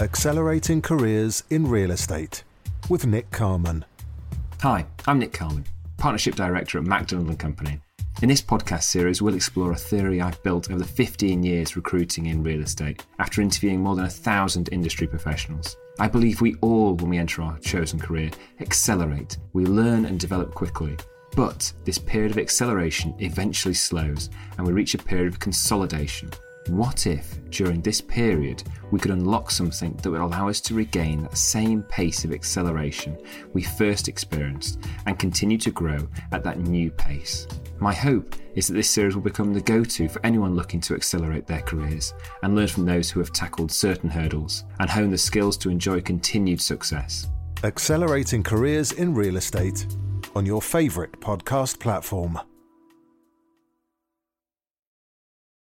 Accelerating Careers in Real Estate with Nick Carman. Hi, I'm Nick Carman, Partnership Director at MacDonald & Company. In this podcast series, we'll explore a theory I've built over the 15 years recruiting in real estate after interviewing more than a thousand industry professionals. I believe we all, when we enter our chosen career, accelerate. We learn and develop quickly. But this period of acceleration eventually slows and we reach a period of consolidation what if, during this period, we could unlock something that would allow us to regain that same pace of acceleration we first experienced and continue to grow at that new pace? My hope is that this series will become the go to for anyone looking to accelerate their careers and learn from those who have tackled certain hurdles and hone the skills to enjoy continued success. Accelerating Careers in Real Estate on your favourite podcast platform.